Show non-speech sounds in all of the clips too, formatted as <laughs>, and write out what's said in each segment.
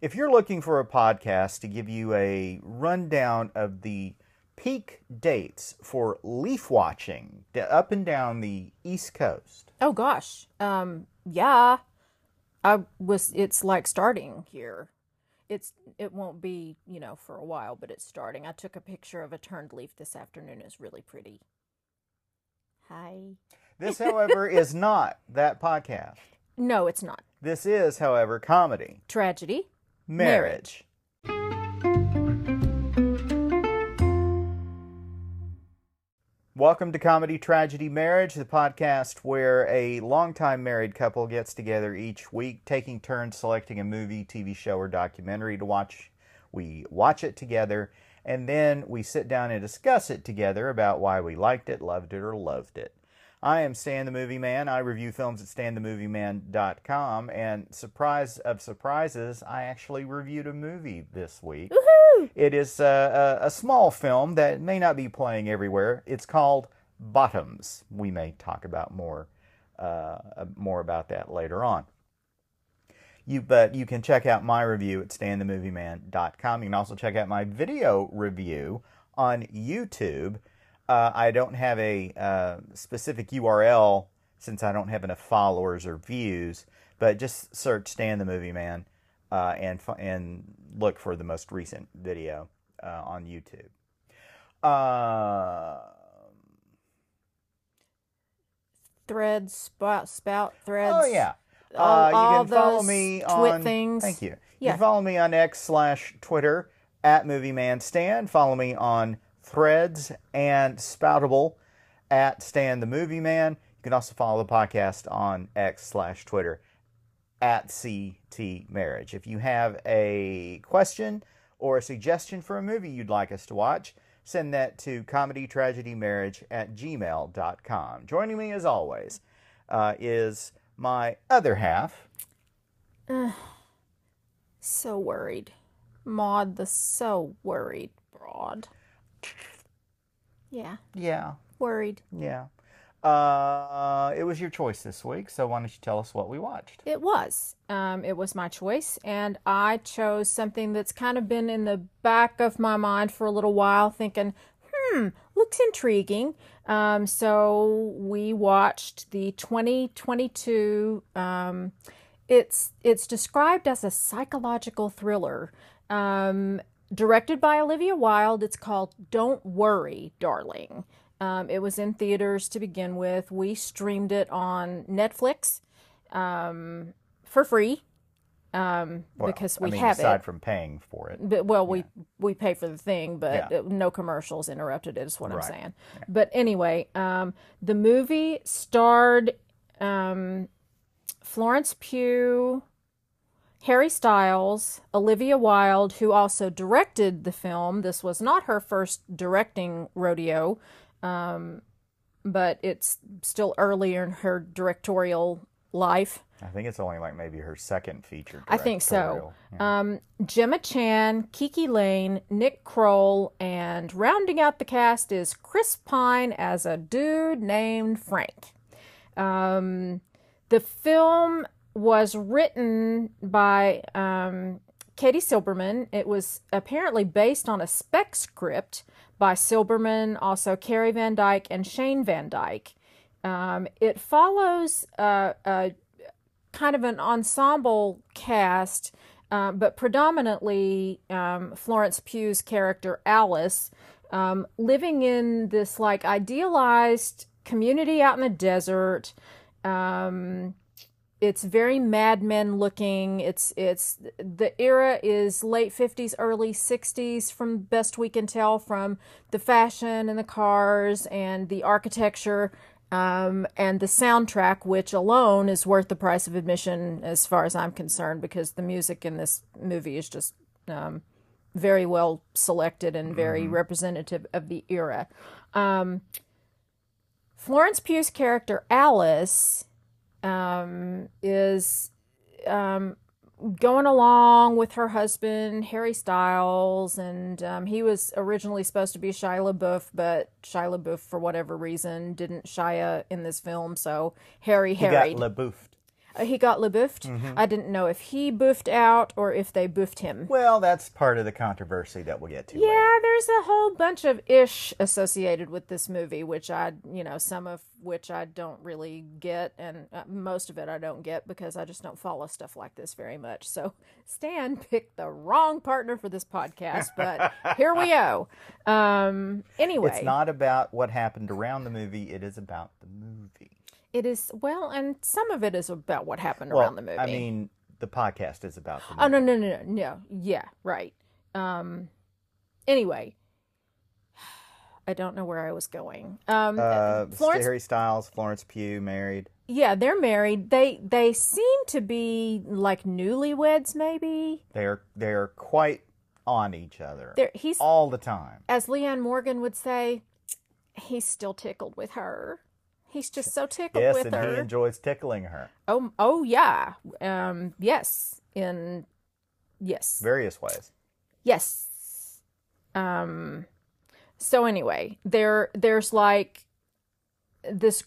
if you're looking for a podcast to give you a rundown of the peak dates for leaf watching up and down the East Coast, Oh gosh. Um yeah. I was it's like starting here. It's it won't be, you know, for a while, but it's starting. I took a picture of a turned leaf this afternoon. It's really pretty. Hi. this, <laughs> however, is not that podcast. No, it's not. This is, however, comedy, Tragedy. Marriage. Welcome to Comedy Tragedy Marriage, the podcast where a longtime married couple gets together each week, taking turns selecting a movie, TV show, or documentary to watch. We watch it together, and then we sit down and discuss it together about why we liked it, loved it, or loathed it. I am Stan the Movie Man. I review films at stanthemovieman.com, and surprise of surprises, I actually reviewed a movie this week. It is uh, a, a small film that may not be playing everywhere. It's called Bottoms. We may talk about more uh, more about that later on. You, but you can check out my review at stanthemovieman.com. You can also check out my video review on YouTube. Uh, I don't have a uh, specific URL since I don't have enough followers or views, but just search Stan the Movie Man uh, and and look for the most recent video uh, on YouTube. Uh, Threads, spout, spout threads. oh yeah. all- uh, you all can follow those me twit on things. Thank you. You Yeah. can follow me on X slash Twitter at Movie Man Stan. Follow me on Threads and Spoutable at Stan the Movie Man. You can also follow the podcast on X slash Twitter at CT Marriage. If you have a question or a suggestion for a movie you'd like us to watch, send that to comedytragedymarriage at gmail.com. Joining me as always uh, is my other half, So worried. Maud the so worried broad. Yeah, Yeah, worried. yeah. Uh, it was your choice this week, so why don't you tell us what we watched? It was. Um, it was my choice, and I chose something that's kind of been in the back of my mind for a little while, thinking, hmm, looks intriguing. Um, so we watched the 2022. Um, it's it's described as a psychological thriller. Um, directed by Olivia Wilde. It's called Don't Worry, Darling. Um, it was in theaters to begin with. We streamed it on Netflix um, for free um, Well, because we I mean, have aside it. from paying for it. But well, we we pay for the thing, but Yeah. uh, no commercials interrupted. Is what I'm Right. saying. But anyway, um, the movie starred um, Florence Pugh, Harry Styles, Olivia Wilde, who also directed the film. This was not her first directing rodeo, um, but it's still earlier in her directorial life. I think it's only like maybe her second feature. I think so. Yeah. Um, Gemma Chan, Kiki Layne, Nick Kroll, and rounding out the cast is Chris Pine as a dude named Frank. Um, the film was written by um, Katie Silberman. It was apparently based on a spec script by Silberman, also Carey Van Dyke and Shane Van Dyke. Um, it follows uh, a kind of an ensemble cast, uh, but predominantly um, Florence Pugh's character Alice, um, living in this like idealized community out in the desert. Um, it's very Mad Men looking. It's it's the era is late fifties, early sixties, from best we can tell from the fashion and the cars and the architecture um, and the soundtrack, which alone is worth the price of admission as far as I'm concerned, because the music in this movie is just um, very well selected and very representative of the era. Um, Florence Pugh's character Alice um, is um, going along with her husband Harry Styles, and um, he was originally supposed to be Shia LaBeouf, but Shia LaBeouf, for whatever reason, didn't Shia in this film, so Harry he harried. Uh, he got LeBoufed. I didn't know if he boofed out or if they boofed him. Well, that's part of the controversy that we'll get to. Yeah, later. there's a whole bunch of ish associated with this movie, which I, you know, some of which I don't really get, and uh, most of it I don't get because I just don't follow stuff like this very much. So Stan <laughs> picked the wrong partner for this podcast, but here we go. Um, anyway, It's not about what happened around the movie. It is about the movie. It is well, and some of it is about what happened Well, around the movie. I mean, the podcast is about the movie. Oh no no no no no yeah right. Um. Anyway, <sighs> I don't know where I was going. Um. Uh, Florence. Harry Styles, Florence Pugh, married. Yeah, they're married. They they seem to be like newlyweds. Maybe They're they're quite on each other they're he's all the time. as Leanne Morgan would say, he's still tickled with her. He's just so tickled Yes, with and her. he enjoys tickling her oh oh yeah. Um. Yes. In yes. various ways. Yes. Um so anyway, there there's like this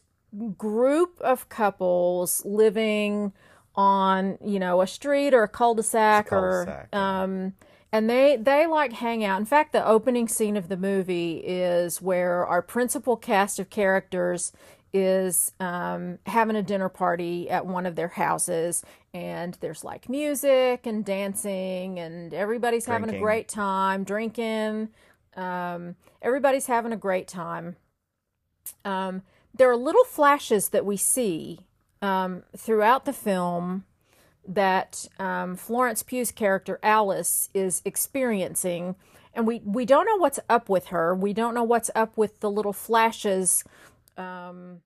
group of couples living on, you know, a street or a cul-de-sac, a cul-de-sac, or yeah. um and they they like hang out. In fact, the opening scene of the movie is where our principal cast of characters is um, having a dinner party at one of their houses, and there's like music and dancing, and everybody's having a great time, drinking. Um, everybody's having a great time. Um, there are little flashes that we see um, throughout the film that um, Florence Pugh's character Alice is experiencing, and we we don't know what's up with her. We don't know what's up with the little flashes, um,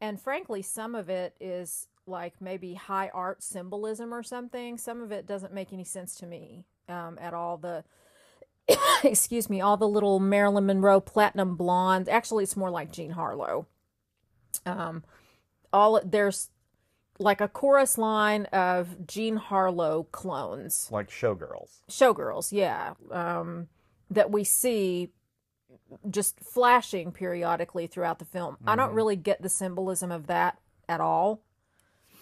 and frankly, some of it is like maybe high art symbolism or something. Some of it doesn't make any sense to me um, at all. The <coughs> excuse me, all the little Marilyn Monroe platinum blondes. Actually, it's more like Jean Harlow. Um, all there's like a chorus line of Jean Harlow clones, Like showgirls. showgirls, yeah, um, that we see just flashing periodically throughout the film. I don't really get the symbolism of that at all.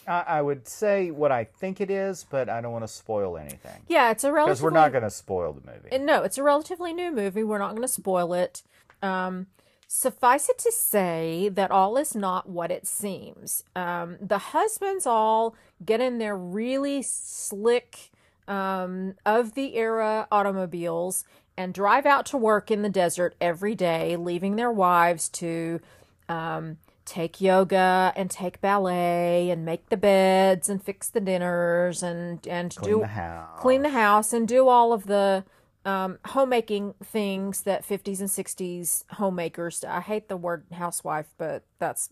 I, I would say what I think it is, but I don't want to spoil anything Yeah, it's a relatively because we're not going to spoil the movie. And no, it's a relatively new movie. We're not going to spoil it. Um, suffice it to say that all is not what it seems. Um, the husbands all get in their really slick um, of the era automobiles and drive out to work in the desert every day, leaving their wives to um, take yoga and take ballet and make the beds and fix the dinners and and Clean do the house. clean the house and do all of the um, homemaking things that 50s and 60s homemakers I hate the word housewife but that's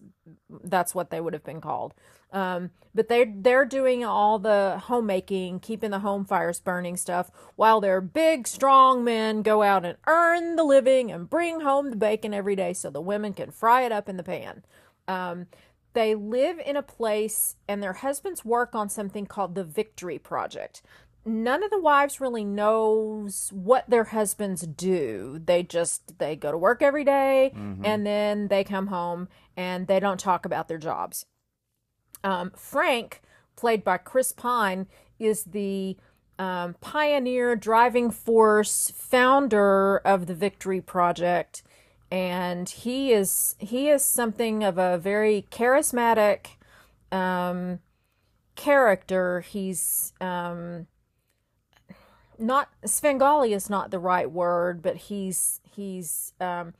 that's what they would have been called. Um, but they're they're doing all the homemaking keeping the home fires burning stuff while their big strong men go out and earn the living and bring home the bacon every day so the women can fry it up in the pan. Um, they live in a place and their husbands work on something called the victory project none of the wives really knows what their husbands do. They just they go to work every day, and then they come home and they don't talk about their jobs. Um, frank played by chris pine is the um, pioneer driving force founder of the victory project. And he is he is something of a very charismatic um, character. He's um, not Svengali is not the right word, but he's he's um,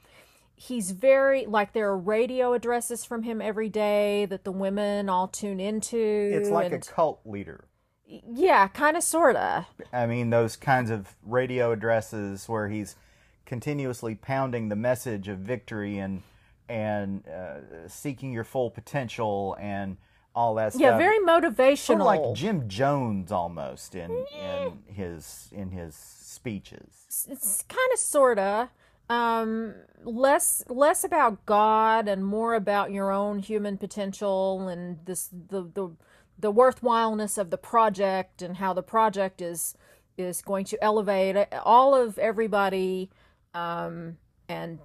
he's very like there are radio addresses from him every day that the women all tune into. It's like a cult leader. yeah, kind of, sorta. I mean, those kinds of radio addresses where he's continuously pounding the message of victory and and uh, seeking your full potential and all that stuff. Yeah, very motivational. sort of like Jim Jones almost in in his in his speeches. it's kind of sorta um less less about god and more about your own human potential and this the the the worthwhileness of the project and how the project is is going to elevate all of everybody um and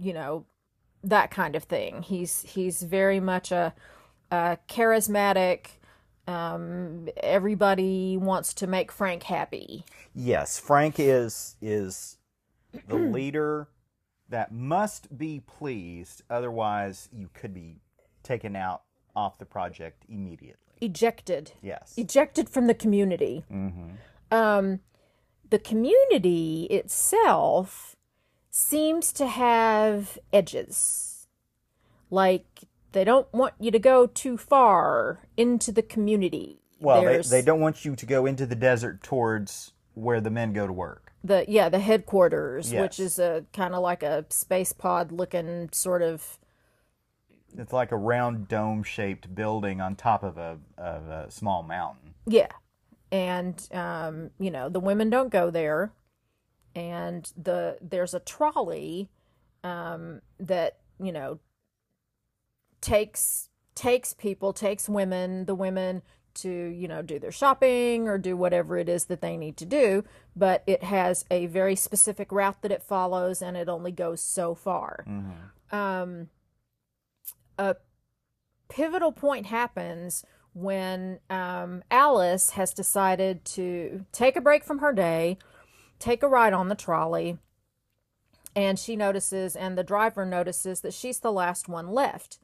you know that kind of thing he's he's very much a, a charismatic Um, everybody wants to make Frank happy. Yes, Frank is is the leader that must be pleased, otherwise you could be taken out off the project immediately. Ejected. Yes. Ejected from the community. Mm-hmm. Um, the community itself seems to have edges. Like they don't want you to go too far into the community. Well, they, they don't want you to go into the desert towards where the men go to work. the yeah the headquarters, Yes. which is a kind of like a space pod looking sort of It's like a round dome shaped building on top of a of a small mountain. Yeah. And um, you know, the women don't go there. And the there's a trolley um that, you know, takes takes people, takes women, the women to, you know, do their shopping or do whatever it is that they need to do, but it has a very specific route that it follows and it only goes so far. Um a pivotal point happens when um, Alice has decided to take a break from her day, take a ride on the trolley, and she notices, and the driver notices that she's the last one left.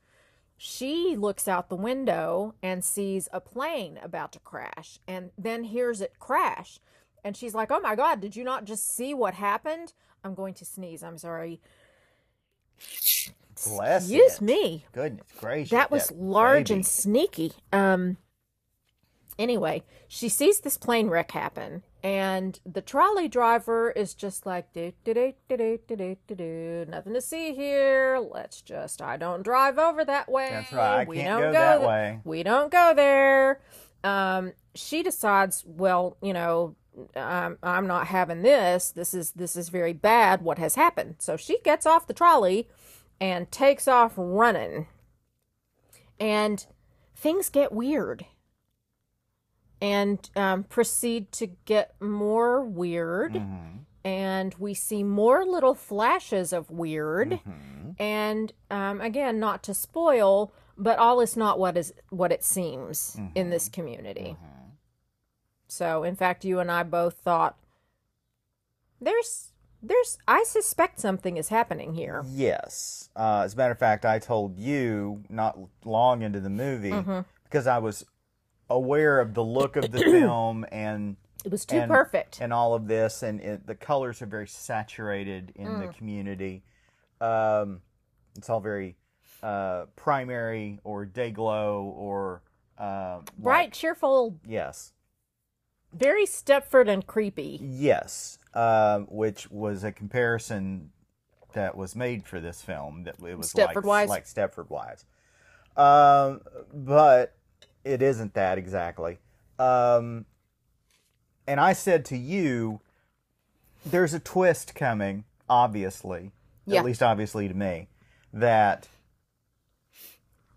She looks out the window and sees a plane about to crash, and then hears it crash. And she's like, Oh my God, did you not just see what happened? I'm going to sneeze. I'm sorry. Bless Excuse it. me. Goodness gracious. That was that large baby. and sneaky. Um anyway, she sees this plane wreck happen and the trolley driver is just like do do do do do do do do nothing to see here. Let's just I don't drive over that way. That's right. I We can't don't go that th- way. We don't go there. Um she decides, well, you know, um, I'm not having this. This is this is very bad. What has happened? So she gets off the trolley and takes off running and things get weird and um, proceed to get more weird Mhm. and we see more little flashes of weird Mhm. and um, again not to spoil but all is not what is what it seems in this community Mhm. so in fact you and i both thought there's there's i suspect something is happening here Yes. Uh, as a matter of fact, I told you not long into the movie Mm-hmm. because I was aware of the look of the <clears throat> film and it was too and, perfect and all of this, and it, the colors are very saturated in Mm. the community. Um, it's all very uh, primary or day glow or uh, like- bright cheerful yes, very stepford and creepy yes, um, which was a comparison that was made for this film. That it was Stepford like, like Stepford Wives, um, but it isn't that exactly. Um, and I said to you, there's a twist coming, obviously, Yeah. at least obviously to me, that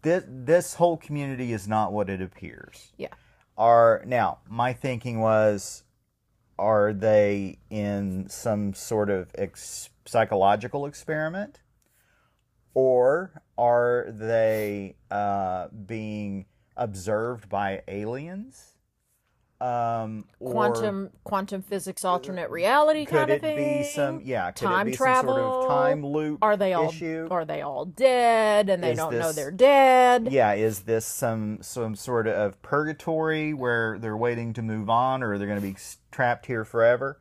this this whole community is not what it appears. yeah Are now my thinking was, are they in some sort of ex- psychological experiment, or are they uh, being observed by aliens? Um, quantum quantum physics alternate reality could kind it of thing be some yeah? Could time it be some sort travel? of time loop are they all issue? are they all dead and they Is don't know they're dead yeah, is this some some sort of purgatory where they're waiting to move on, or they're going to be trapped here forever?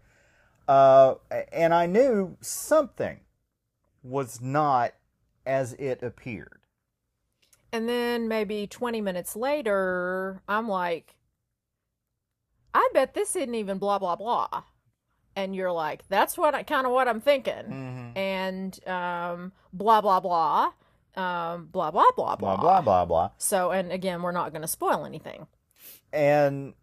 Uh, and I knew something was not as it appeared. And then maybe 20 minutes later i'm like i bet this isn't even blah blah blah and you're like that's what I, kind of what i'm thinking Mm-hmm. and um blah blah blah um blah blah blah Blah blah blah blah. so and again we're not going to spoil anything and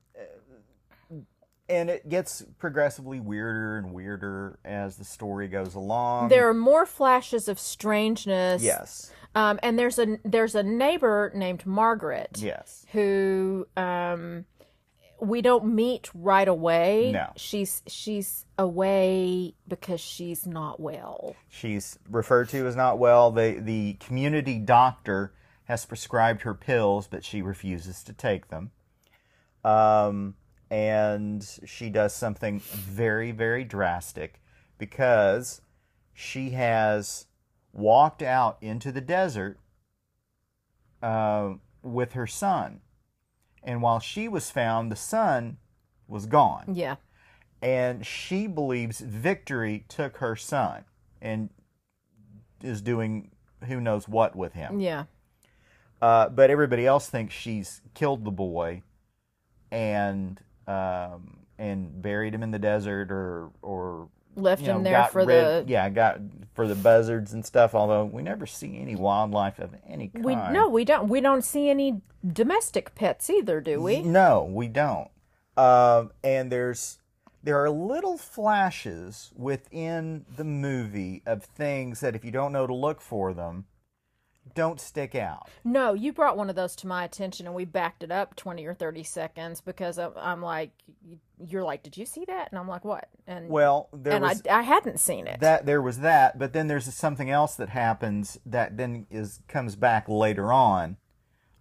and it gets progressively weirder and weirder as the story goes along. there are more flashes of strangeness yes, Um, and there's a there's a neighbor named Margaret yes, who um, we don't meet right away. No. she's she's away because she's not well. she's referred to as not well. the The community doctor has prescribed her pills, but she refuses to take them. Um, and she does something very, very drastic because she has walked out into the desert uh, with her son. And while she was found, the son was gone. Yeah. And she believes Victory took her son and is doing who knows what with him. Yeah. Uh, but everybody else thinks she's killed the boy and um, and buried him in the desert or or Left you know, him there for rid- the. yeah got for the buzzards and stuff. Although we never see any wildlife of any kind. We no, we don't. We don't see any domestic pets either, do we? No, we don't. Um, and there's there are little flashes within the movie of things that if you don't know to look for them, don't stick out. No, you brought one of those to my attention, and we backed it up twenty or thirty seconds because I'm, I'm like, you're like, did you see that? And I'm like, what? And Well, there and was I I hadn't seen it. that there was that, but then there's something else that happens that then is comes back later on,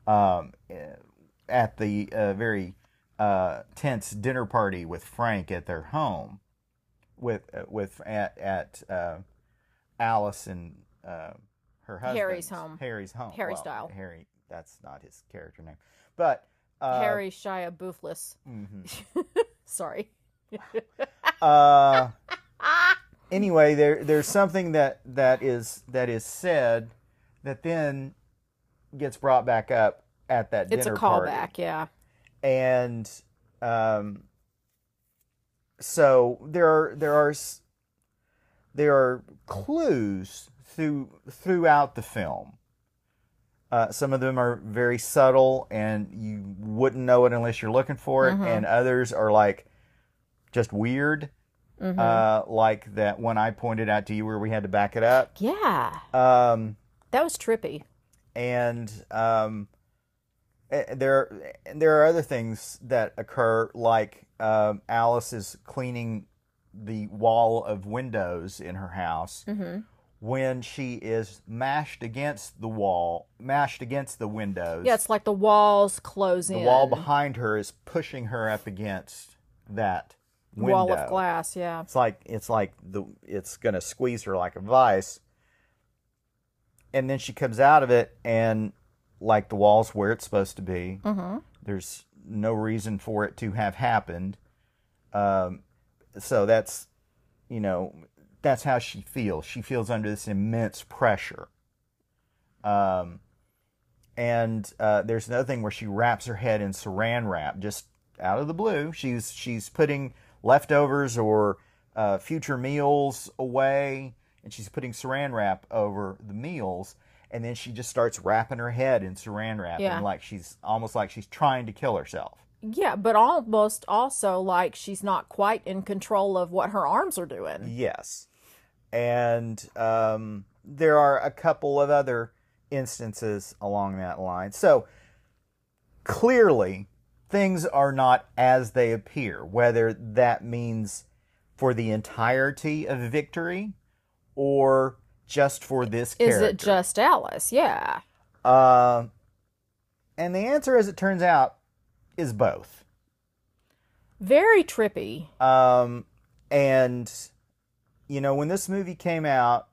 um, eh, at the uh, very uh, tense dinner party with Frank at their home, with uh, with at at uh, Alice and uh, her husband Harry's home. Harry's home. Harry Well, style. Harry. That's not his character name, but uh, Harry Shia Boofless. mhm. <laughs> Sorry. <laughs> uh, <laughs> anyway, there there's something that that is that is said that then gets brought back up at that It's a party, callback, yeah. and um, so there are there are there are clues through throughout the film. Uh, some of them are very subtle, and you wouldn't know it unless you're looking for it, and others are like just weird uh, like that one I pointed out to you where we had to back it up. Yeah. Um, That was trippy. and um, eh, there there are other things that occur, like um, Alice is cleaning the wall of windows in her house when she is mashed against the wall, mashed against the windows. Yeah, it's like the walls close the in. wall behind her is pushing her up against that window. Wall of glass, yeah. It's like it's like the it's gonna squeeze her like a vice. And then she comes out of it and like the wall's where it's supposed to be. Mm-hmm. There's no reason for it to have happened. Um, so that's you know that's how she feels. She feels under this immense pressure. Um, and uh, there's another thing where she wraps her head in saran wrap just out of the blue. She's she's putting leftovers or uh, future meals away, and she's putting saran wrap over the meals. And then she just starts wrapping her head in saran wrap, Yeah. and like she's almost like she's trying to kill herself. Yeah, but almost also like she's not quite in control of what her arms are doing. Yes. And um, there are a couple of other instances along that line. So clearly, things are not as they appear, whether that means for the entirety of victory or just for this Is character. it just Alice? Yeah. Uh, and the answer, as it turns out, is both. Very trippy. Um, and you know, when this movie came out,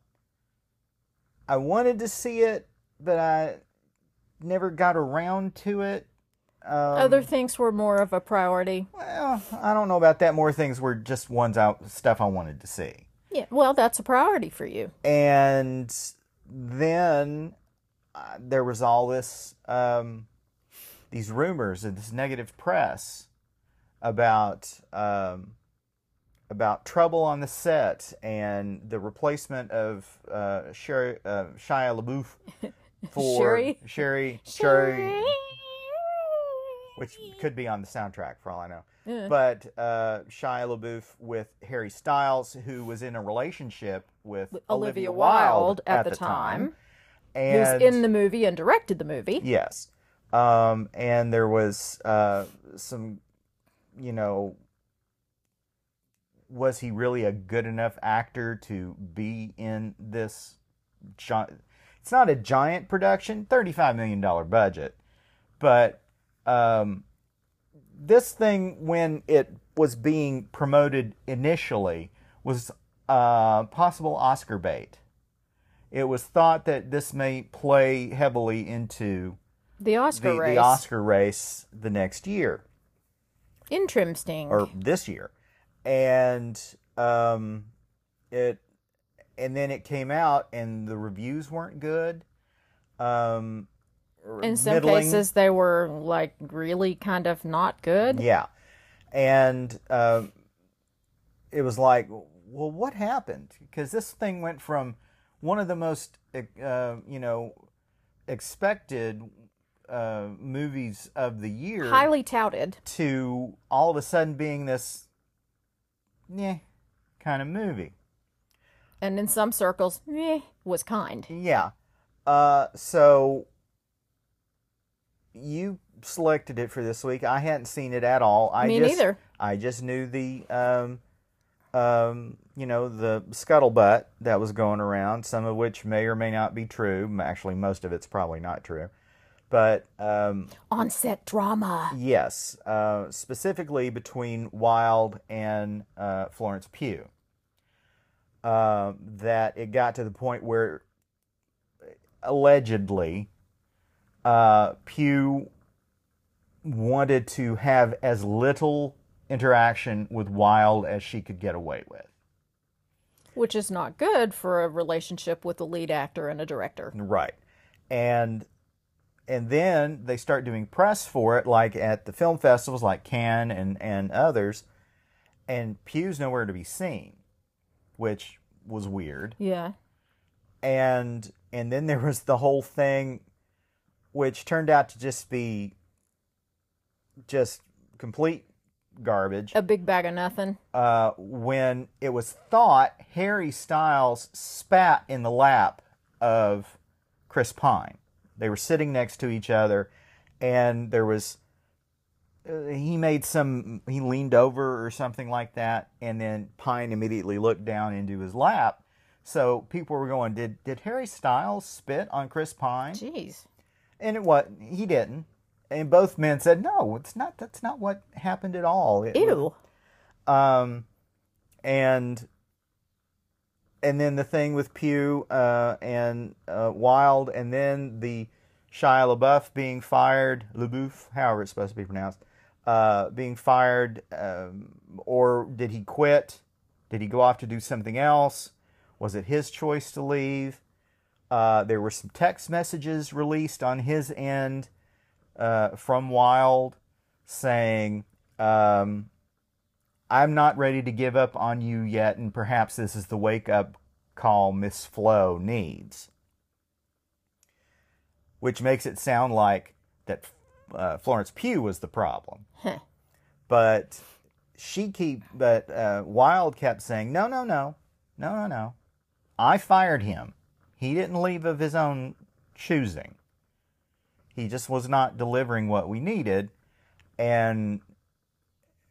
I wanted to see it, but I never got around to it. Um, Other things were more of a priority. well, I don't know about that. More things were just ones out stuff I wanted to see, Yeah, well, that's a priority for you. and then uh, there was all this um, these rumors and this negative press about um, about trouble on the set and the replacement of uh, Sherry, uh, Shia LaBeouf <laughs> for Sherry? Sherry, Sherry, which could be on the soundtrack for all I know. Yeah. But uh, Shia LaBeouf with Harry Styles, who was in a relationship with Olivia Wilde at, the, time, and who's in the movie and directed the movie. Yes. Um, and there was uh, some, you know, was he really a good enough actor to be in this? Gi- it's not a giant production, thirty-five million dollar budget, but um, this thing, when it was being promoted initially, was uh, possible Oscar bait. It was thought that this may play heavily into The Oscar the, race. the Oscar race the next year Interesting. or this year, and um, it and then it came out and the reviews weren't good. Um, In some middling. cases, they were like really kind of not good. Yeah. And um, it was like, well, what happened? Because this thing went from one of the most, uh, you know, expected uh, movies of the year Highly touted. to all of a sudden being this, yeah, kind of movie. And in some circles, eh, was kind. Yeah. Uh, so you selected it for this week. I hadn't seen it at all. I Me just, neither. I just knew the, um, um, you know, the scuttlebutt that was going around, some of which may or may not be true. Actually, most of it's probably not true. But um, On-set drama. yes, uh, specifically between Wilde and uh, Florence Pugh, uh, that it got to the point where allegedly uh, Pugh wanted to have as little interaction with Wilde as she could get away with. Which is not good for a relationship with a lead actor and a director. Right. And and then they start doing press for it like at the film festivals like Cannes and, and others and Pugh's nowhere to be seen, which was weird. Yeah. And and then there was the whole thing which turned out to just be just complete garbage. A big bag of nothing. uh, when it was thought Harry Styles spat in the lap of Chris Pine. They were sitting next to each other, and there was uh, he made some he leaned over or something like that, and then Pine immediately looked down into his lap. So people were going, "Did did Harry Styles spit on Chris Pine?" Jeez. And it what he didn't. And both men said, "No, it's not. That's not what happened at all." It Ew. um, and and then the thing with Pugh uh, and uh, Wilde, and then the Shia LaBeouf being fired, LaBeouf, however it's supposed to be pronounced, uh, being fired, um, or did he quit? Did he go off to do something else? Was it his choice to leave? Uh, there were some text messages released on his end uh, from Wilde saying, um, I'm not ready to give up on you yet, and perhaps this is the wake up call Miss Flo needs. Which makes it sound like that uh, Florence Pugh was the problem. Huh. But she keep, but uh, Wilde kept saying, no, no, no, no, no, no. I fired him. He didn't leave of his own choosing. He just was not delivering what we needed. And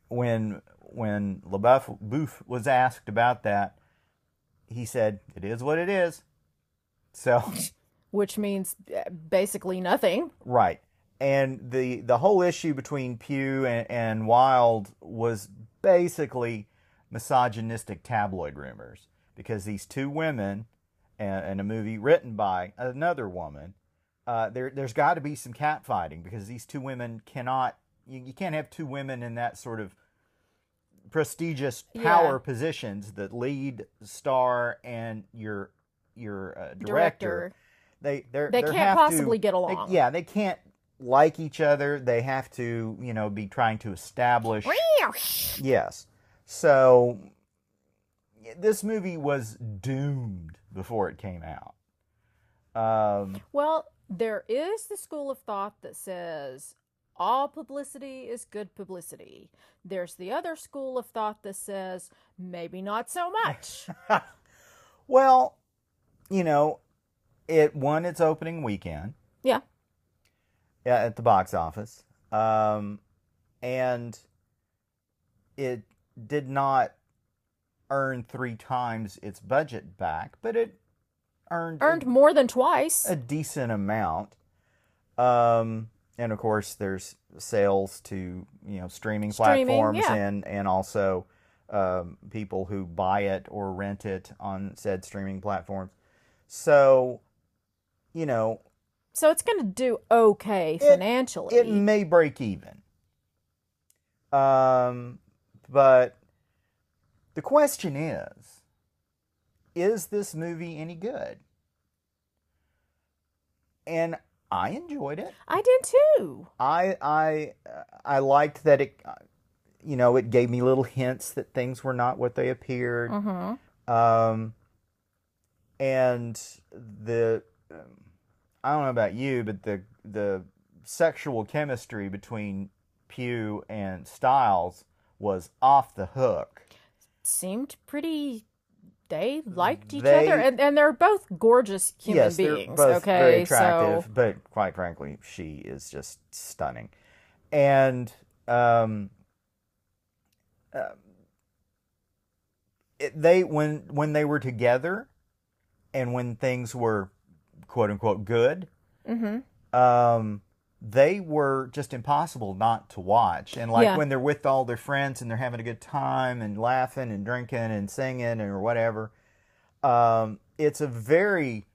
when when LaBeouf was asked about that, he said, "It is what it is." So, <laughs> Which means uh, basically nothing. right. And the the whole issue between Pugh and, and Wilde was basically misogynistic tabloid rumors because these two women and, and a movie written by another woman, uh, there there's got to be some catfighting because these two women cannot you, you can't have two women in that sort of prestigious power Yeah. positions the lead star and your your uh, director, Director. they they're, They they can't have possibly to, get they- along. yeah they can't like each other they have to you know be trying to establish yes so this movie was doomed before it came out um Well, there is the school of thought that says all publicity is good publicity. There's the other school of thought that says maybe not so much. <laughs> well you know it won its opening weekend yeah. yeah, at the box office. Um, and it did not earn three times its budget back, but it earned, Earned more than twice. a, a decent amount. Um, and of course, there's sales to you know streaming, Streaming, platforms yeah. and and also um, people who buy it or rent it on said streaming platforms. So, you know, So it's going to do okay It- financially. it may break even. Um, but the question is, is this movie any good? And I enjoyed it. I did too. I I I liked that it, uh, you know, it gave me little hints that things were not what they appeared. Mm-hmm. Um, and the um, I don't know about you, but the the sexual chemistry between Pugh and Styles was off the hook. Seemed pretty. They liked each They- other, and, and they're both gorgeous human yes, they're beings. both okay, very attractive, so but quite frankly, she is just stunning. And um, um, it, they when when they were together, and when things were quote unquote good, hmm um, they were just impossible not to watch. And like Yeah. when they're with all their friends and they're having a good time and laughing and drinking and singing or whatever, um, it's a very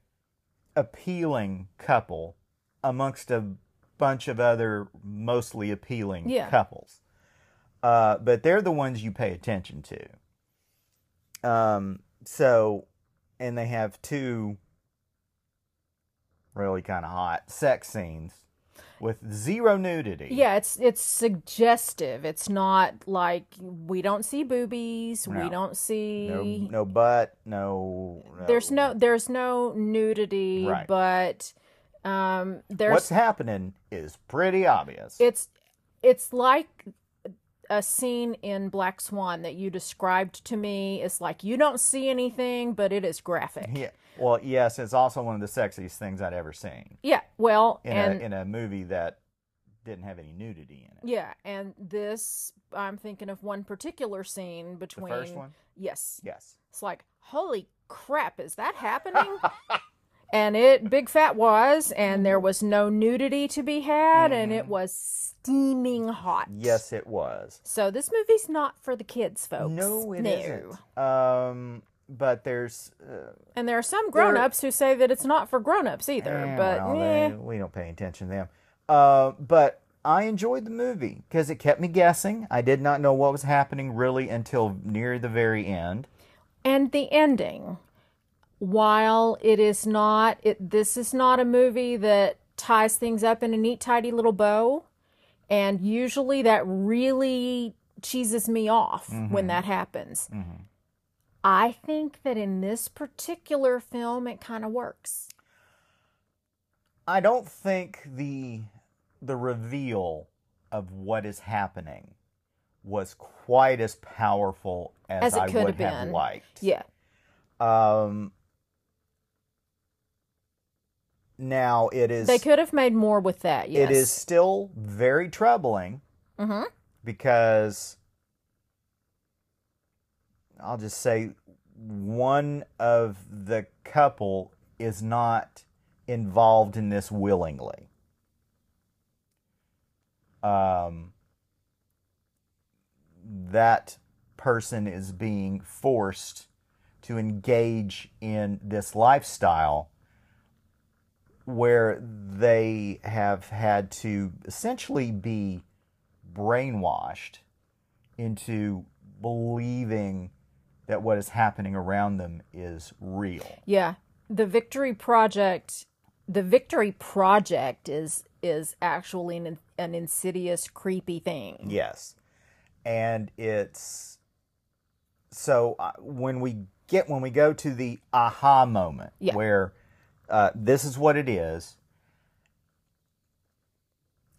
appealing couple amongst a bunch of other mostly appealing Yeah. couples. Uh, but they're the ones you pay attention to. Um, so, and they have two really kind of hot sex scenes with zero nudity. yeah, it's it's suggestive. It's not like we don't see boobies. No. We don't see. No, no butt, no. There's no there's no nudity, Right. but um, there's What's happening is pretty obvious. it's it's like a scene in Black Swan that you described to me. It's like you don't see anything, but it is graphic. yeah. Well, yes, it's also one of the sexiest things I'd ever seen Yeah, well, in and a in a movie that didn't have any nudity in it. yeah, and this I'm thinking of one particular scene The between first one, Yes. yes. It's like, holy crap, is that happening? <laughs> and it big fat was, and there was no nudity to be had, and it was steaming hot. Mm-hmm. Yes, it was. So this movie's not for the kids, folks. No, it no. not Um, but there's. Uh, And there are some grown-ups who say that it's not for grown-ups either. eh, but well, eh. they- we don't pay attention to them. Uh, but I enjoyed the movie because it kept me guessing. I did not know what was happening really until near the very end. and the ending, while it is not, it this is not a movie that ties things up in a neat, tidy little bow, and usually that really cheeses me off when that happens. I think that in this particular film, it kind of works. I don't think the the reveal of what is happening was quite as powerful as, As it I could would have have liked. Yeah, Um, now it is they could have made more with that. Yes, it is still very troubling hmm because I'll just say one of the couple is not involved in this willingly. Um, that person is being forced to engage in this lifestyle where they have had to essentially be brainwashed into believing that what is happening around them is real. Yeah, the Victory Project, the Victory Project is is actually an, an insidious, creepy thing. Yes. And it's so uh, when we get when we go to the aha moment Yeah. where uh, this is what it is,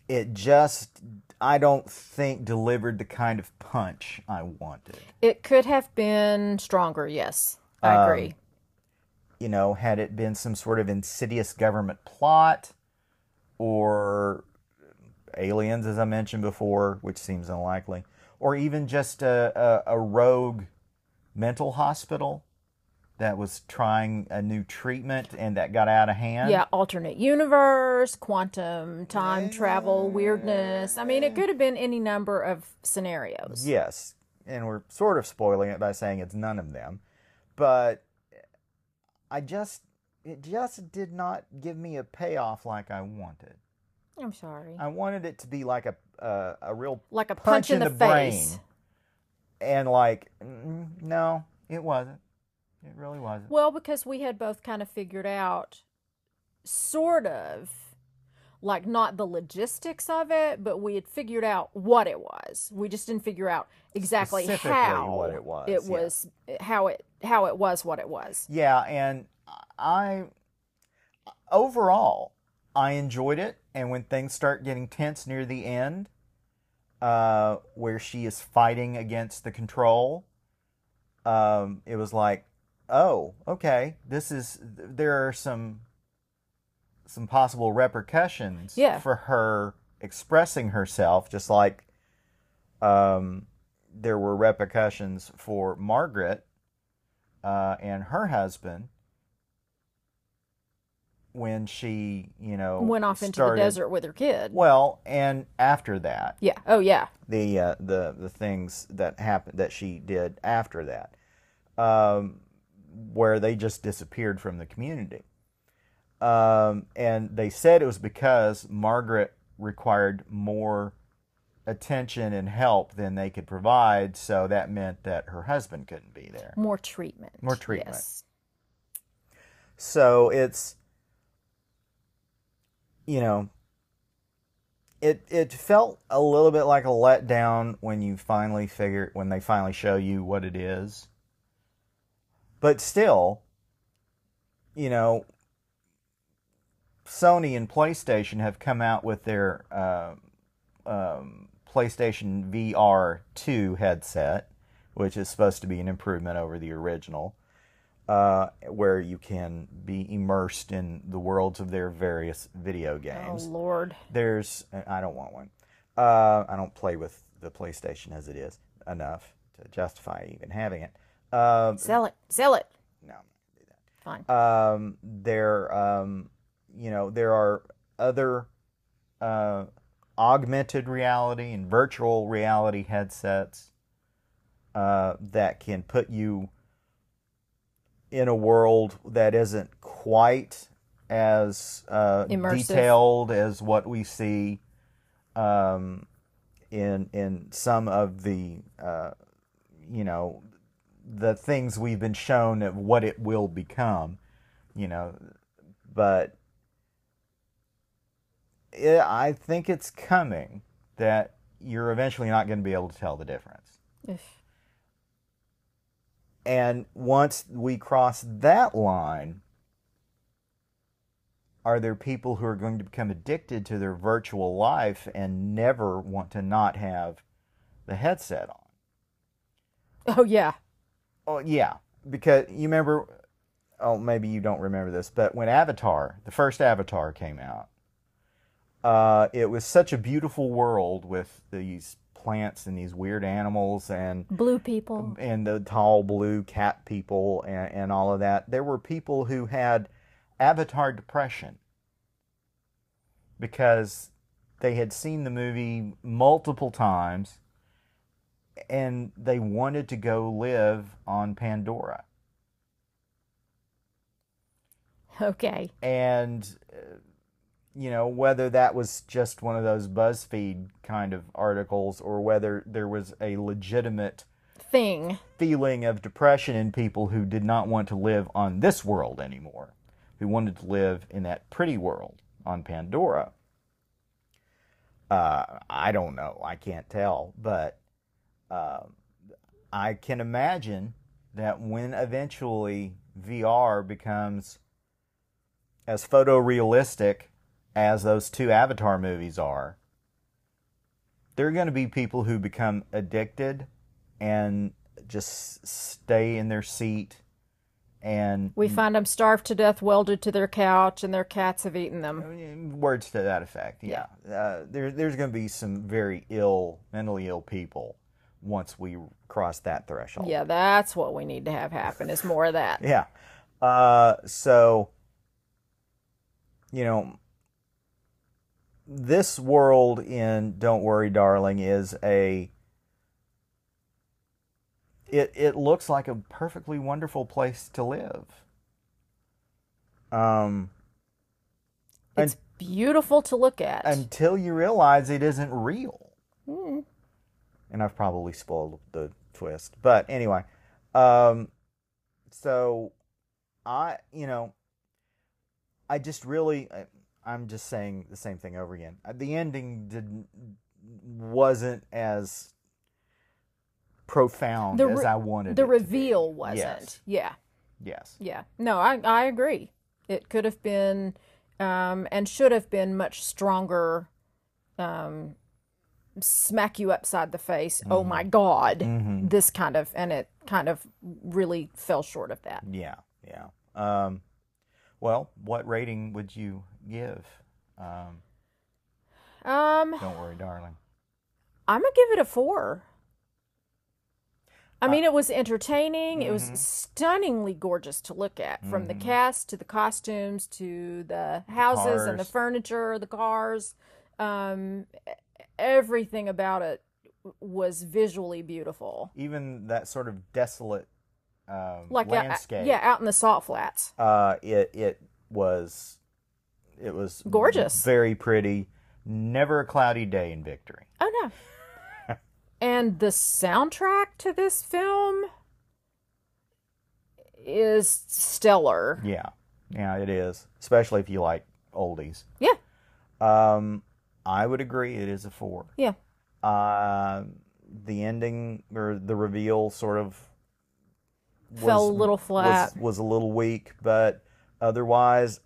it just I don't think delivered the kind of punch I wanted. It could have been stronger. Yes, I Um, agree. you know, had it been some sort of insidious government plot or aliens, as I mentioned before, which seems unlikely, or even just a, a, a rogue mental hospital that was trying a new treatment and that got out of hand. Yeah, alternate universe. Multiverse, quantum time travel, weirdness. I mean, it could have been any number of scenarios. Yes, and we're sort of spoiling it by saying it's none of them, but I just it just did not give me a payoff like I wanted. I'm sorry. I wanted it to be like a a, a real Like a punch, in the, face. brain, and like mm, no, it wasn't. It really wasn't. Well, because we had both kind of figured out, sort of, like not the logistics of it, but we had figured out what it was. We just didn't figure out exactly how what it was, It yeah. was how it how it was what it was. Yeah, and I overall I enjoyed it. And when things start getting tense near the end, uh, where she is fighting against the control, um, it was like, oh, okay, this is there are some some possible repercussions Yeah. for her expressing herself, just like um, there were repercussions for Margaret uh, and her husband when she, you know, Went off into the desert with her kid. Well, and after that, Yeah. Oh yeah. the uh, the the things that happened that she did after that, um, where they just disappeared from the community, um, and they said it was because Margaret required more attention and help than they could provide, so that meant that her husband couldn't be there. More treatment. More treatment. Yes. So it's you know it it felt a little bit like a letdown when you finally figure when they finally show you what it is. But still, you know, Sony and PlayStation have come out with their uh, um, PlayStation VR 2 headset, which is supposed to be an improvement over the original uh, where you can be immersed in the worlds of their various video games. Oh. Lord. There's, I don't want one. Uh, I don't play with the PlayStation as it is enough to justify even having it. Um, Sell it. Sell it. no, I can't do that. Fine. um, there, um, you know, there are other uh, augmented reality and virtual reality headsets uh, that can put you in a world that isn't quite as uh, detailed as what we see um, in in some of the uh, you know the things we've been shown of what it will become, you know, but it, I think it's coming that you're eventually not going to be able to tell the difference. Ugh. And once we cross that line, are there people who are going to become addicted to their virtual life and never want to not have the headset on? Oh yeah. Oh yeah, because you remember. Oh, maybe you don't remember this, but when Avatar, the first Avatar came out, uh, it was such a beautiful world with these plants and these weird animals and Blue people. and the tall blue cat people and, and all of that. There were people who had Avatar depression because they had seen the movie multiple times and they wanted to go live on Pandora. Okay. And, uh, you know, whether that was just one of those BuzzFeed kind of articles or whether there was a legitimate Thing. feeling of depression in people who did not want to live on this world anymore, who wanted to live in that pretty world on Pandora. Uh, I don't know. I can't tell, but um I can imagine that when eventually VR becomes as photorealistic as those two Avatar movies are, there are going to be people who become addicted and just stay in their seat and We find them starved to death, welded to their couch, and their cats have eaten them. words to that effect yeah, Uh, there, there's going to be some very ill mentally ill people once we cross that threshold Yeah, that's what we need to have happen. Is more of that. <laughs> yeah uh, so you know this world in Don't Worry Darling is a it it looks like a perfectly wonderful place to live. Um It's beautiful to look at. until you realize it isn't real. Mm. And I've probably spoiled the twist. But anyway, um so I, you know, I just really I'm just saying the same thing over again. Uh, The ending didn't wasn't as profound The as I wanted the it to be. reveal wasn't. Yes. Yeah. Yes. Yeah. No, I I agree. It could have been um and should have been much stronger um smack you upside the face. Oh my god. Mhm. This kind of and it kind of really fell short of that. Yeah, yeah. Um, well, what rating would you give? Um, Um don't worry, darling. I'm gonna give it a four. I mean, it was entertaining. It was Mhm. stunningly gorgeous to look at, from the Mhm. cast to the costumes to the houses and the furniture, the cars. Um, everything about it was visually beautiful. Even that sort of desolate um, Like, out- landscape. yeah, out in the salt flats. Uh, it it was it was Gorgeous. very pretty. Never a cloudy day in Victory. Oh no. <laughs> and the soundtrack to this film is stellar. Yeah, yeah, it is. Especially if you like oldies. Yeah. Um, I would agree. It is a four. Yeah. Uh, the ending or the reveal sort of Fell a little flat. Was, was a little weak, but otherwise,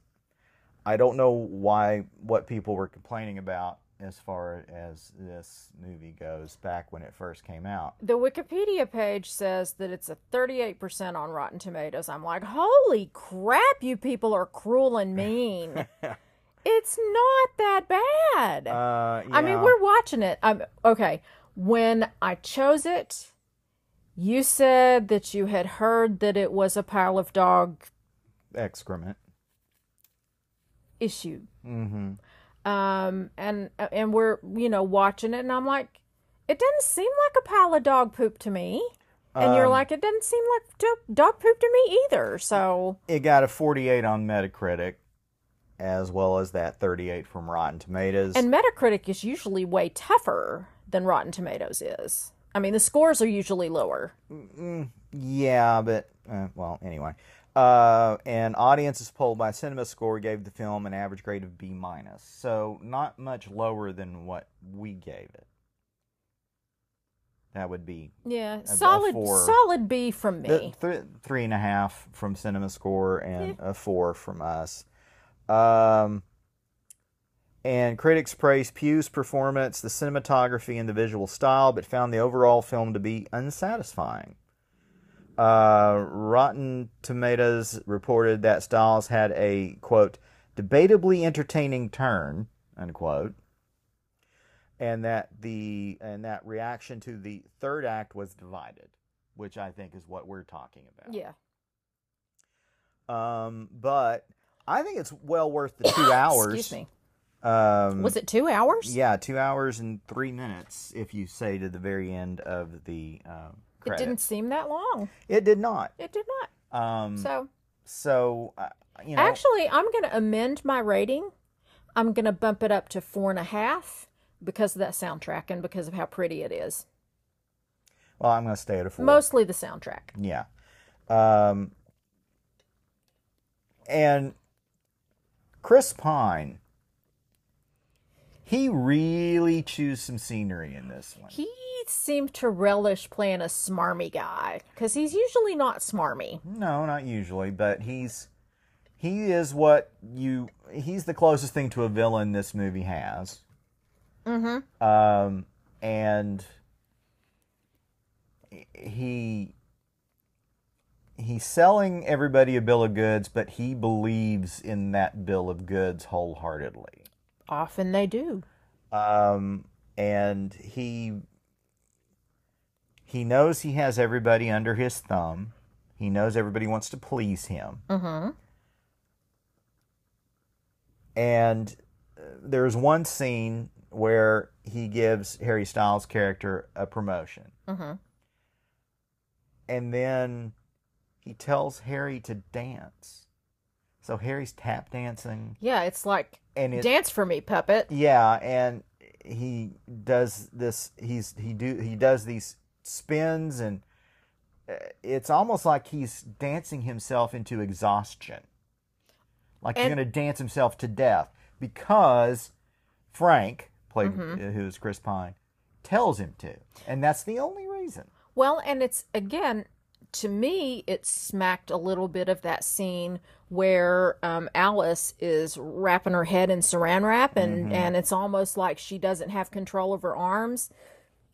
I don't know why what people were complaining about as far as this movie goes back when it first came out. The Wikipedia page says that it's a 38% on Rotten Tomatoes. I'm like, holy crap, you people are cruel and mean. <laughs> it's not that bad. Uh, I mean, we're watching it. I'm okay. When I chose it, you said that you had heard that it was a pile of dog excrement. issue. Mm-hmm. Um, and and we're you know watching it, and I'm like, it doesn't seem like a pile of dog poop to me. And you're Um, like, it doesn't seem like do- dog poop to me either. So It got a 48 on Metacritic, as well as that 38 from Rotten Tomatoes. And Metacritic is usually way tougher than Rotten Tomatoes is. I mean, the scores are usually lower. Yeah, but uh, well, anyway. Uh, and audiences polled by Cinema Score gave the film an average grade of B minus, so not much lower than what we gave it. That would be Yeah, a solid, four. solid B from me. th- three and a half from Cinema Score and a four from us. Um, and critics praised Pugh's performance, the cinematography, and the visual style, but found the overall film to be unsatisfying. Uh, Rotten Tomatoes reported that Styles had a quote debatably entertaining turn unquote, and that the and that reaction to the third act was divided, which I think is what we're talking about. Yeah. Um, but I think it's well worth the two <coughs> hours. Excuse me. Um, Was it two hours? Yeah, two hours and three minutes. If you say to the very end of the um, It didn't seem that long. It did not. It did not. Um, So, so uh, you know, actually, I'm going to amend my rating. I'm going to bump it up to four and a half because of that soundtrack and because of how pretty it is. well, I'm going to stay at a four. Mostly the soundtrack. Yeah. Um, and Chris Pine, he really chews some scenery in this one. He seemed to relish playing a smarmy guy because he's usually not smarmy. No, not usually, but he's he is what you he's the closest thing to a villain this movie has. Mm-hmm. Um, and he he's selling everybody a bill of goods, but he believes in that bill of goods wholeheartedly. Often they do. Um, and he he knows he has everybody under his thumb. He knows everybody wants to please him. Mm-hmm. And there's one scene where he gives Harry Styles' character a promotion, Mhm. and then he tells Harry to dance. So Harry's tap dancing, Yeah, it's like and dance for me, puppet. yeah, and he does this. He's he do he does these spins, and uh, it's almost like he's dancing himself into exhaustion, like he's going to dance himself to death because Frank, played Mm-hmm. uh, who is Chris Pine, tells him to, and that's the only reason. Well, and it's again to me, it smacked a little bit of that scene where um, Alice is wrapping her head in saran wrap, and and it's almost like she doesn't have control of her arms.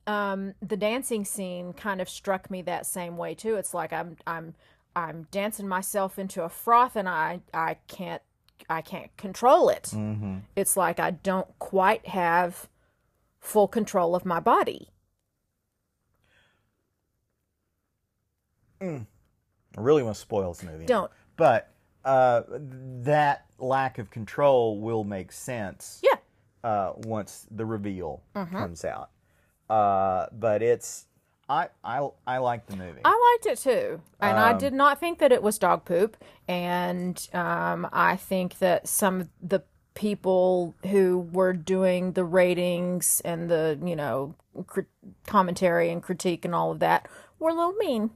Um, the dancing scene kind of struck me that same way too. It's like I'm I'm I'm dancing myself into a froth, and I I can't I can't control it. Mm-hmm. It's like I don't quite have full control of my body. I really want to spoil this movie. Don't. But uh, that lack of control will make sense. Yeah. Uh, once the reveal Mm-hmm. comes out. Uh, but it's I I I like the movie. I liked it too, and I Um, did not think that it was dog poop. And um, I think that some of the people who were doing the ratings and the you know crit- commentary and critique and all of that were a little mean,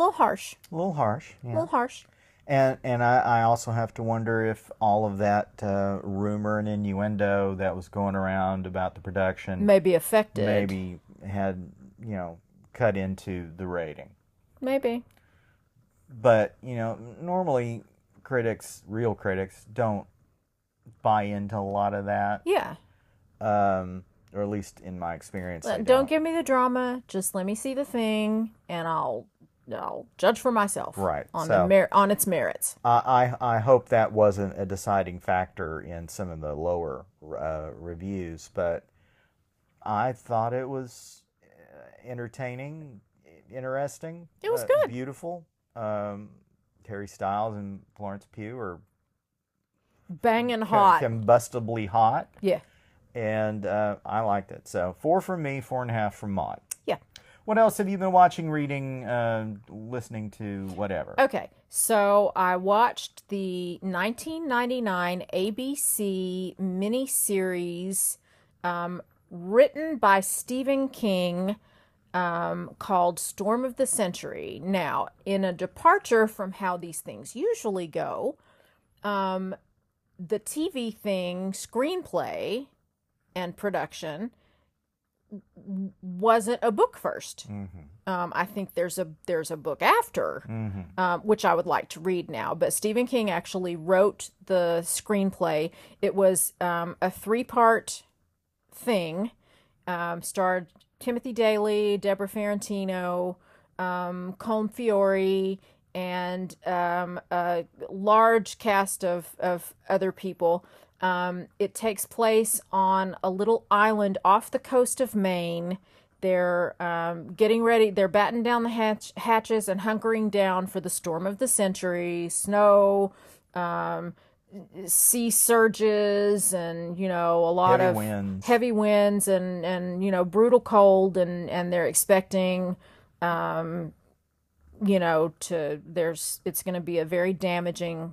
little harsh, a little harsh. a little harsh. And and I, I also have to wonder if all of that uh, rumor and innuendo that was going around about the production Maybe affected. maybe had you know cut into the rating. Maybe. but you know normally critics real critics don't buy into a lot of that Yeah. um or at least in my experience Uh, don't give me the drama. Just let me see the thing, and I'll I'll judge for myself. Right, On so- the mer- on its merits. I, I I hope that wasn't a deciding factor in some of the lower uh, reviews but I thought it was uh, entertaining interesting It was uh, good. beautiful um Harry Styles and Florence Pugh are Banging hot. combustibly hot Yeah. and uh, I liked it. So four from me, four and a half from Maud. What else have you been watching, reading, uh, listening to, whatever? Okay, so I watched the 1999 ABC miniseries um, written by Stephen King um, called Storm of the Century. Now, in a departure from how these things usually go, um, the TV thing, screenplay and production wasn't a book 1st Mm-hmm. um, I think there's a there's a book after, Mm-hmm. um, which I would like to read now. But Stephen King actually wrote the screenplay. It was um, a three part thing. Um, starred Timothy Daly, Debrah Farentino, um, Colm Feore, and um, a large cast of of other people. Um, it takes place on a little island off the coast of Maine. They're um, getting ready. They're batting down the hatch, hatches and hunkering down for the storm of the century. Snow, um, sea surges, and you know a lot Heavy of winds. heavy winds and and you know brutal cold. And and they're expecting, um, you know, to there's it's going to be a very damaging,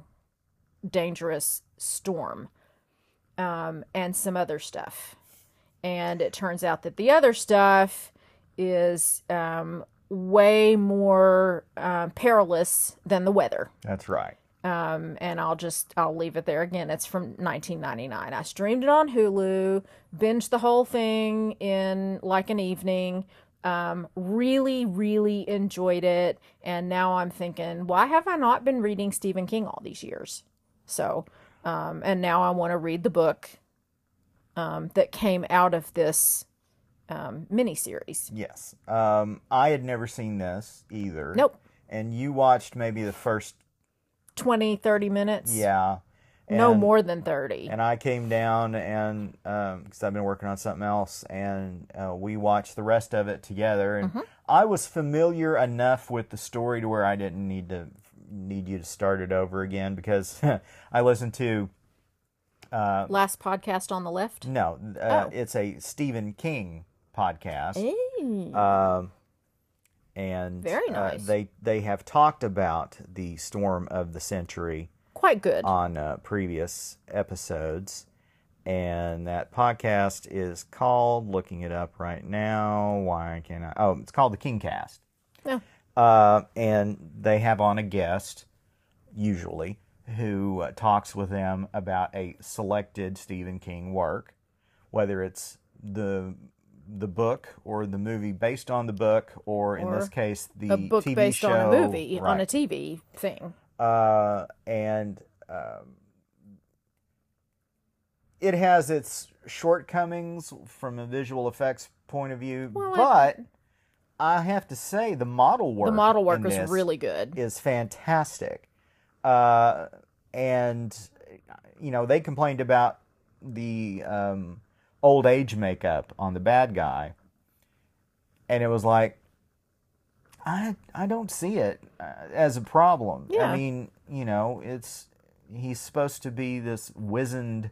dangerous storm, um, and some other stuff and it turns out that the other stuff is um, way more uh, perilous than the weather. That's right. Um, and I'll just I'll leave it there again. It's from 1999. I streamed it on Hulu, binged the whole thing in like an evening. Um, really, really enjoyed it, and now I'm thinking, why have I not been reading Stephen King all these years? So, um, and now I want to read the book um, that came out of this um, miniseries. Yes. Um, I had never seen this either. Nope. And you watched maybe the first, 20, 30 minutes. yeah. No more than 30. And I came down and because I've been working on something else, and uh, we watched the rest of it together. And Mm-hmm. I was familiar enough with the story to where I didn't need to need you to start it over again because <laughs> I listened to Last podcast on the left. No, uh, Oh. it's a Stephen King podcast. Hey. Um, and Very uh, nice. they they have talked about the storm of the century Quite good. on uh, previous episodes, and that podcast is called. Looking it up right now. Why can't I? Oh, it's called the King Cast. Uh, and they have on a guest, usually, who uh, talks with them about a selected Stephen King work, whether it's the the book or the movie based on the book, or in Or this case, the a book TV based show, on a movie, on a TV thing. uh, and um, it has its shortcomings from a visual effects point of view, Well, but I have to say the model work The model work was really good. is fantastic, uh, and you know they complained about the um, old age makeup on the bad guy, and it was like. I I don't see it uh, as a problem. Yeah. I mean, you know, it's he's supposed to be this wizened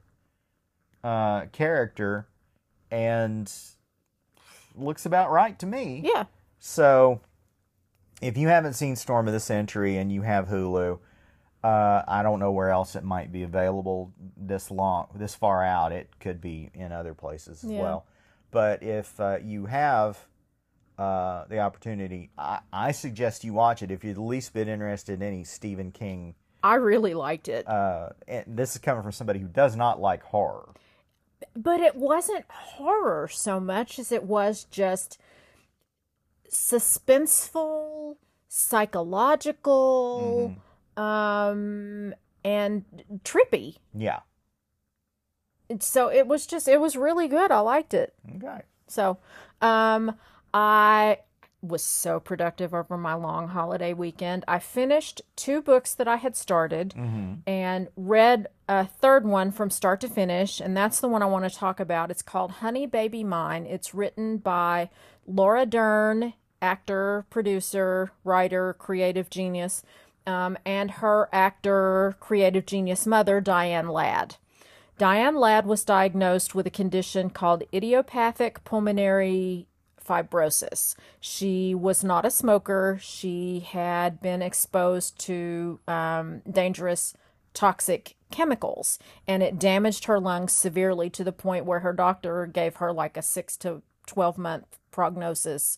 uh, character, and looks about right to me. Yeah. So, if you haven't seen Storm of the Century and you have Hulu, uh, I don't know where else it might be available this long, this far out. It could be in other places as Yeah. well. But if uh, you have uh, the opportunity, I, I suggest you watch it if you're the least bit interested in any Stephen King. I really liked it. Uh, and this is coming from somebody who does not like horror. but it wasn't horror so much as it was just suspenseful, psychological, um, and trippy. Yeah. So it was just, it was really good. I liked it. Okay. So, um, I was so productive over my long holiday weekend. I finished two books that I had started and read a third one from start to finish, and that's the one I want to talk about. It's called Honey Baby Mine. It's written by Laura Dern, actor, producer, writer, creative genius, um, and her actor, creative genius mother, Diane Ladd. Diane Ladd was diagnosed with a condition called idiopathic pulmonary fibrosis. She was not a smoker. She had been exposed to um, dangerous toxic chemicals, and it damaged her lungs severely to the point where her doctor gave her like a six to 12 month prognosis.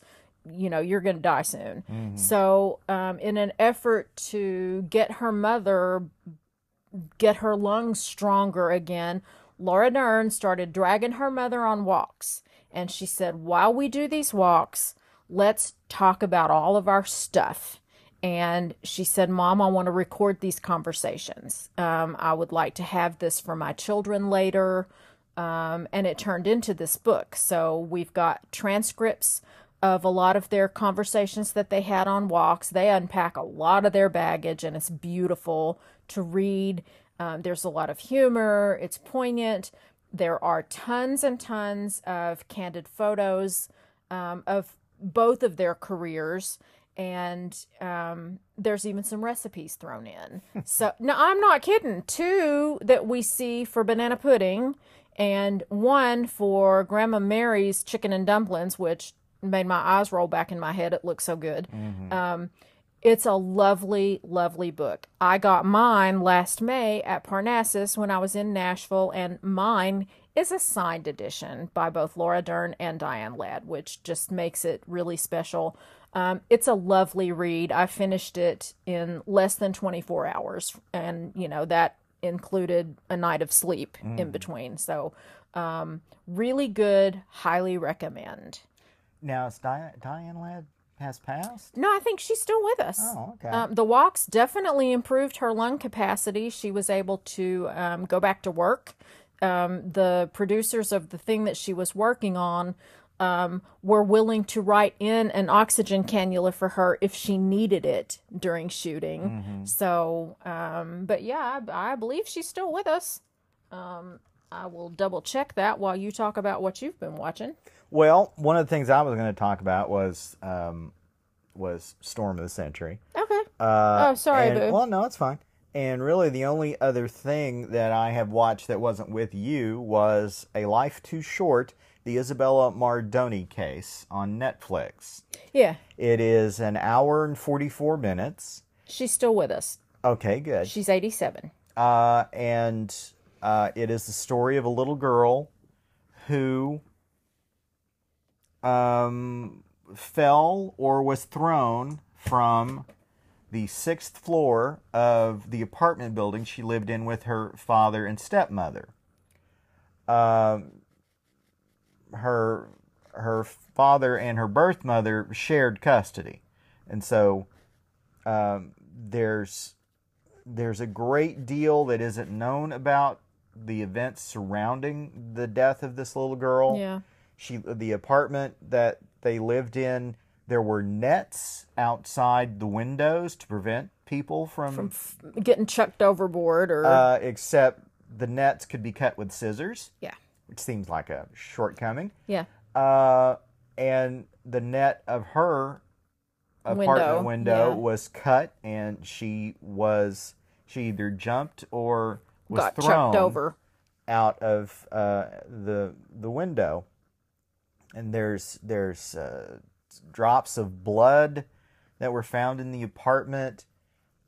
You know, you're going to die soon. So, um, in an effort to get her mother get her lungs stronger again, Laura Dern started dragging her mother on walks. And she said, while we do these walks, let's talk about all of our stuff. And she said, Mom, I want to record these conversations. Um, I would like to have this for my children later. Um, and it turned into this book. So we've got transcripts of a lot of their conversations that they had on walks. They unpack a lot of their baggage, and it's beautiful to read. Um, there's a lot of humor, it's poignant. There are tons and tons of candid photos um, of both of their careers. And um, there's even some recipes thrown in. <laughs> so, no, I'm not kidding. Two that we see for banana pudding, and one for Grandma Mary's chicken and dumplings, which made my eyes roll back in my head. It looked so good. Um, it's a lovely, lovely book. I got mine last May at Parnassus when I was in Nashville, and mine is a signed edition by both Laura Dern and Diane Ladd, which just makes it really special. Um, it's a lovely read. I finished it in less than 24 hours, and you know that included a night of sleep in between. So, um, really good. Highly recommend. Now, it's Diane, Diane Ladd has passed? No, I think she's still with us. Oh, okay. Um, the walks definitely improved her lung capacity. She was able to um, go back to work. Um, the producers of the thing that she was working on um, were willing to write in an oxygen cannula for her if she needed it during shooting. Mm-hmm. So, um, but yeah, I, I believe she's still with us. Um, I will double check that while you talk about what you've been watching. Well, one of the things I was going to talk about was um, was Storm of the Century. Okay. Uh, Oh, sorry, and- boo. Well, no, it's fine. And really, the only other thing that I have watched that wasn't with you was A Life Too Short, the Isabella Nardoni case on Netflix. Yeah, It is an hour and 44 minutes. she's still with us. Okay, good. She's 87. Uh, and uh, it is the story of a little girl who um, fell or was thrown from the sixth floor of the apartment building she lived in with her father and stepmother. Um, her her father and her birth mother shared custody, and so um, there's there's a great deal that isn't known about the events surrounding the death of this little girl. Yeah. She the apartment that they lived in, there were nets outside the windows to prevent people from, Getting chucked overboard or. uh, except the nets could be cut with scissors, yeah. which seems like a shortcoming. Yeah. Uh, and the net of her apartment Window, window yeah. was cut, and she was she either jumped or was Got thrown chucked over. out of uh, the the window. And there's there's uh, drops of blood that were found in the apartment,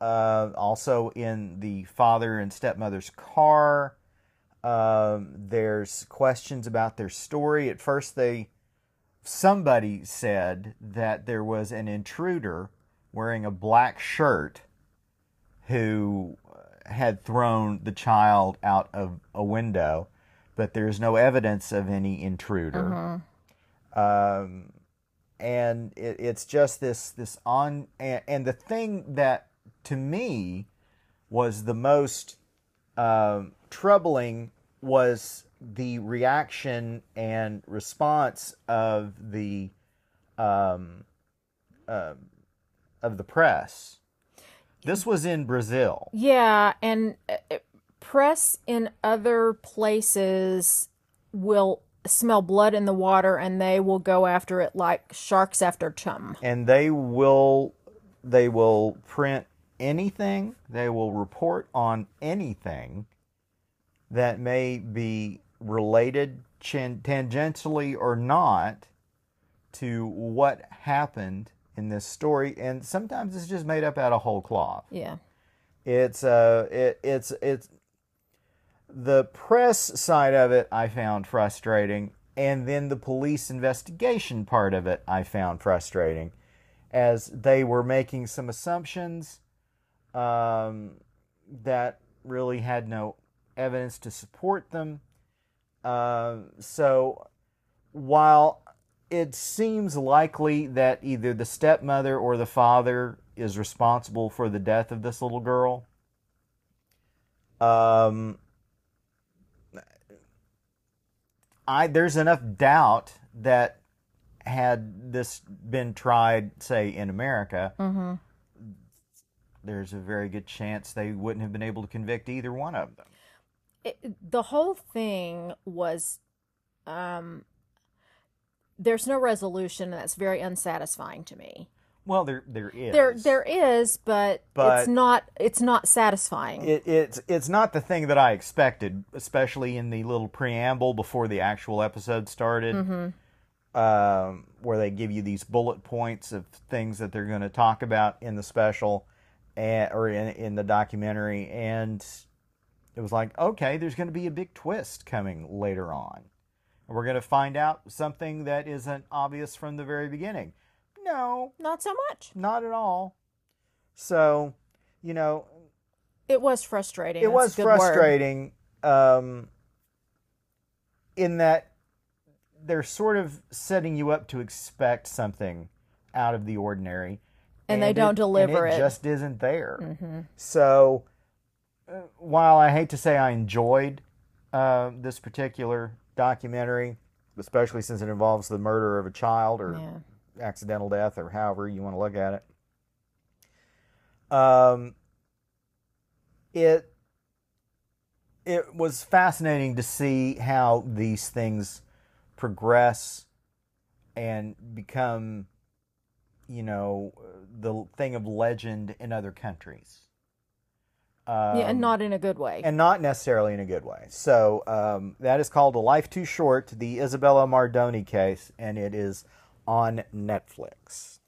uh, also in the father and stepmother's car. Um, there's questions about their story. At first, they somebody said that there was an intruder wearing a black shirt who had thrown the child out of a window, but there's no evidence of any intruder. Um, and it, it's just this this on and, and the thing that to me was the most um, troubling was the reaction and response of the um, um of the press. This was in Brazil. Yeah, and uh, press in other places will smell blood in the water and they will go after it like sharks after chum. and they will they will print anything they will report on anything that may be related tangentially or not to what happened in this story and sometimes it's just made up out of whole cloth Yeah. it's uh it, it's it's the press side of it I found frustrating and then the police investigation part of it I found frustrating as they were making some assumptions um, that really had no evidence to support them Um so while it seems likely that either the stepmother or the father is responsible for the death of this little girl. Um, I there's enough doubt that had this been tried, say in America, Mm-hmm. there's a very good chance they wouldn't have been able to convict either one of them. It, the whole thing was um there's no resolution and that's very unsatisfying to me. Well, there there is. There there is, but, But- it's not it's not satisfying. It, it's it's not the thing that I expected, especially in the little preamble before the actual episode started, um, where they give you these bullet points of things that they're going to talk about in the special, and, or in in the documentary, and it was like, okay, there's going to be a big twist coming later on, and we're going to find out something that isn't obvious from the very beginning. No, not so much. not at all. So, you know, It was frustrating. it That's was a good word. frustrating um, in that they're sort of setting you up to expect something out of the ordinary And they don't deliver and it. it just isn't there Mhm. so uh, while i hate to say i enjoyed uh, this particular documentary especially since it involves the murder of a child or Yeah. Accidental death or however you want to look at it. Um, it it was fascinating to see how these things progress and become, you know, the thing of legend in other countries. yeah, and not in a good way. and not necessarily in a good way. So um, that is called A Life Too Short, the Isabella Nardoni case, and it is on Netflix.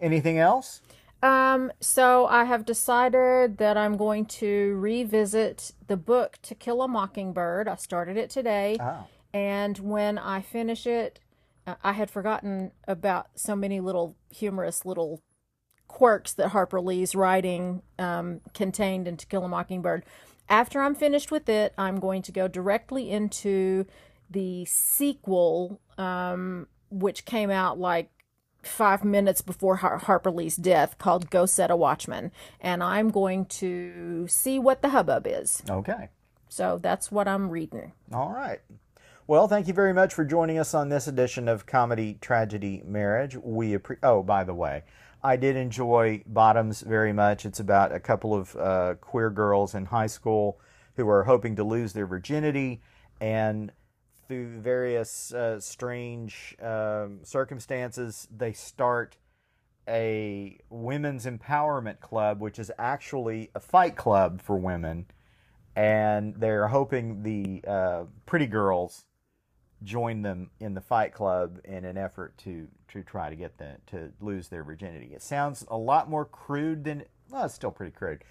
Anything else? Um, so I have decided that I'm going to revisit the book To Kill a Mockingbird. I started it today, Oh. and when I finish it, uh, I had forgotten about so many little humorous little quirks that Harper Lee's writing um, contained in To Kill a Mockingbird. After I'm finished with it, I'm going to go directly into the sequel, um, which came out like five minutes before Har- Harper Lee's death, called Go Set a Watchman. And I'm going to see what the hubbub is. Okay. So that's what I'm reading. All right. Well, thank you very much for joining us on this edition of Comedy Tragedy Marriage. We appre- oh, by the way, I did enjoy Bottoms very much. It's about a couple of uh, queer girls in high school who are hoping to lose their virginity, and through various uh, strange um, circumstances, they start a women's empowerment club, which is actually a fight club for women and they're hoping the uh, pretty girls join them in the fight club in an effort to to try to get them to lose their virginity. It sounds a lot more crude than well, it's still pretty crude,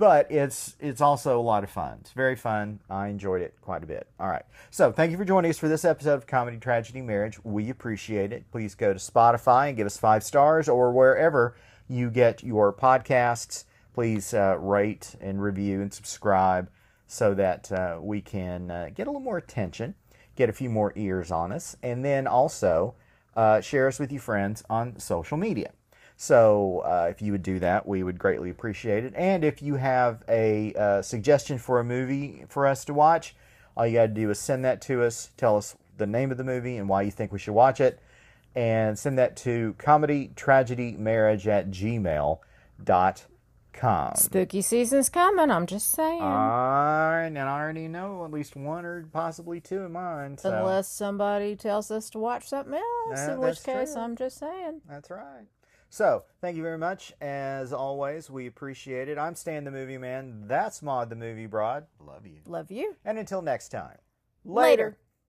but it's it's also a lot of fun. It's very fun. I enjoyed it quite a bit. All right, so thank you for joining us for this episode of Comedy Tragedy Marriage. We appreciate it. Please go to Spotify and give us five stars or wherever you get your podcasts. Please uh, rate and review and subscribe so that uh, we can uh, get a little more attention, get a few more ears on us, and then also uh, share us with your friends on social media. So uh, if you would do that, we would greatly appreciate it. And if you have a uh, suggestion for a movie for us to watch, all you got to do is send that to us. Tell us the name of the movie and why you think we should watch it. And send that to comedy tragedy marriage at gmail.com. Spooky season's coming, I'm just saying. I and I already know at least one or possibly two in mine. So Unless somebody tells us to watch something else, in which case true. I'm just saying. that's right. So thank you very much. As always, we appreciate it. I'm Stan the Movie Man. That's Maud the Movie Broad. Love you. Love you. And until next time. Later.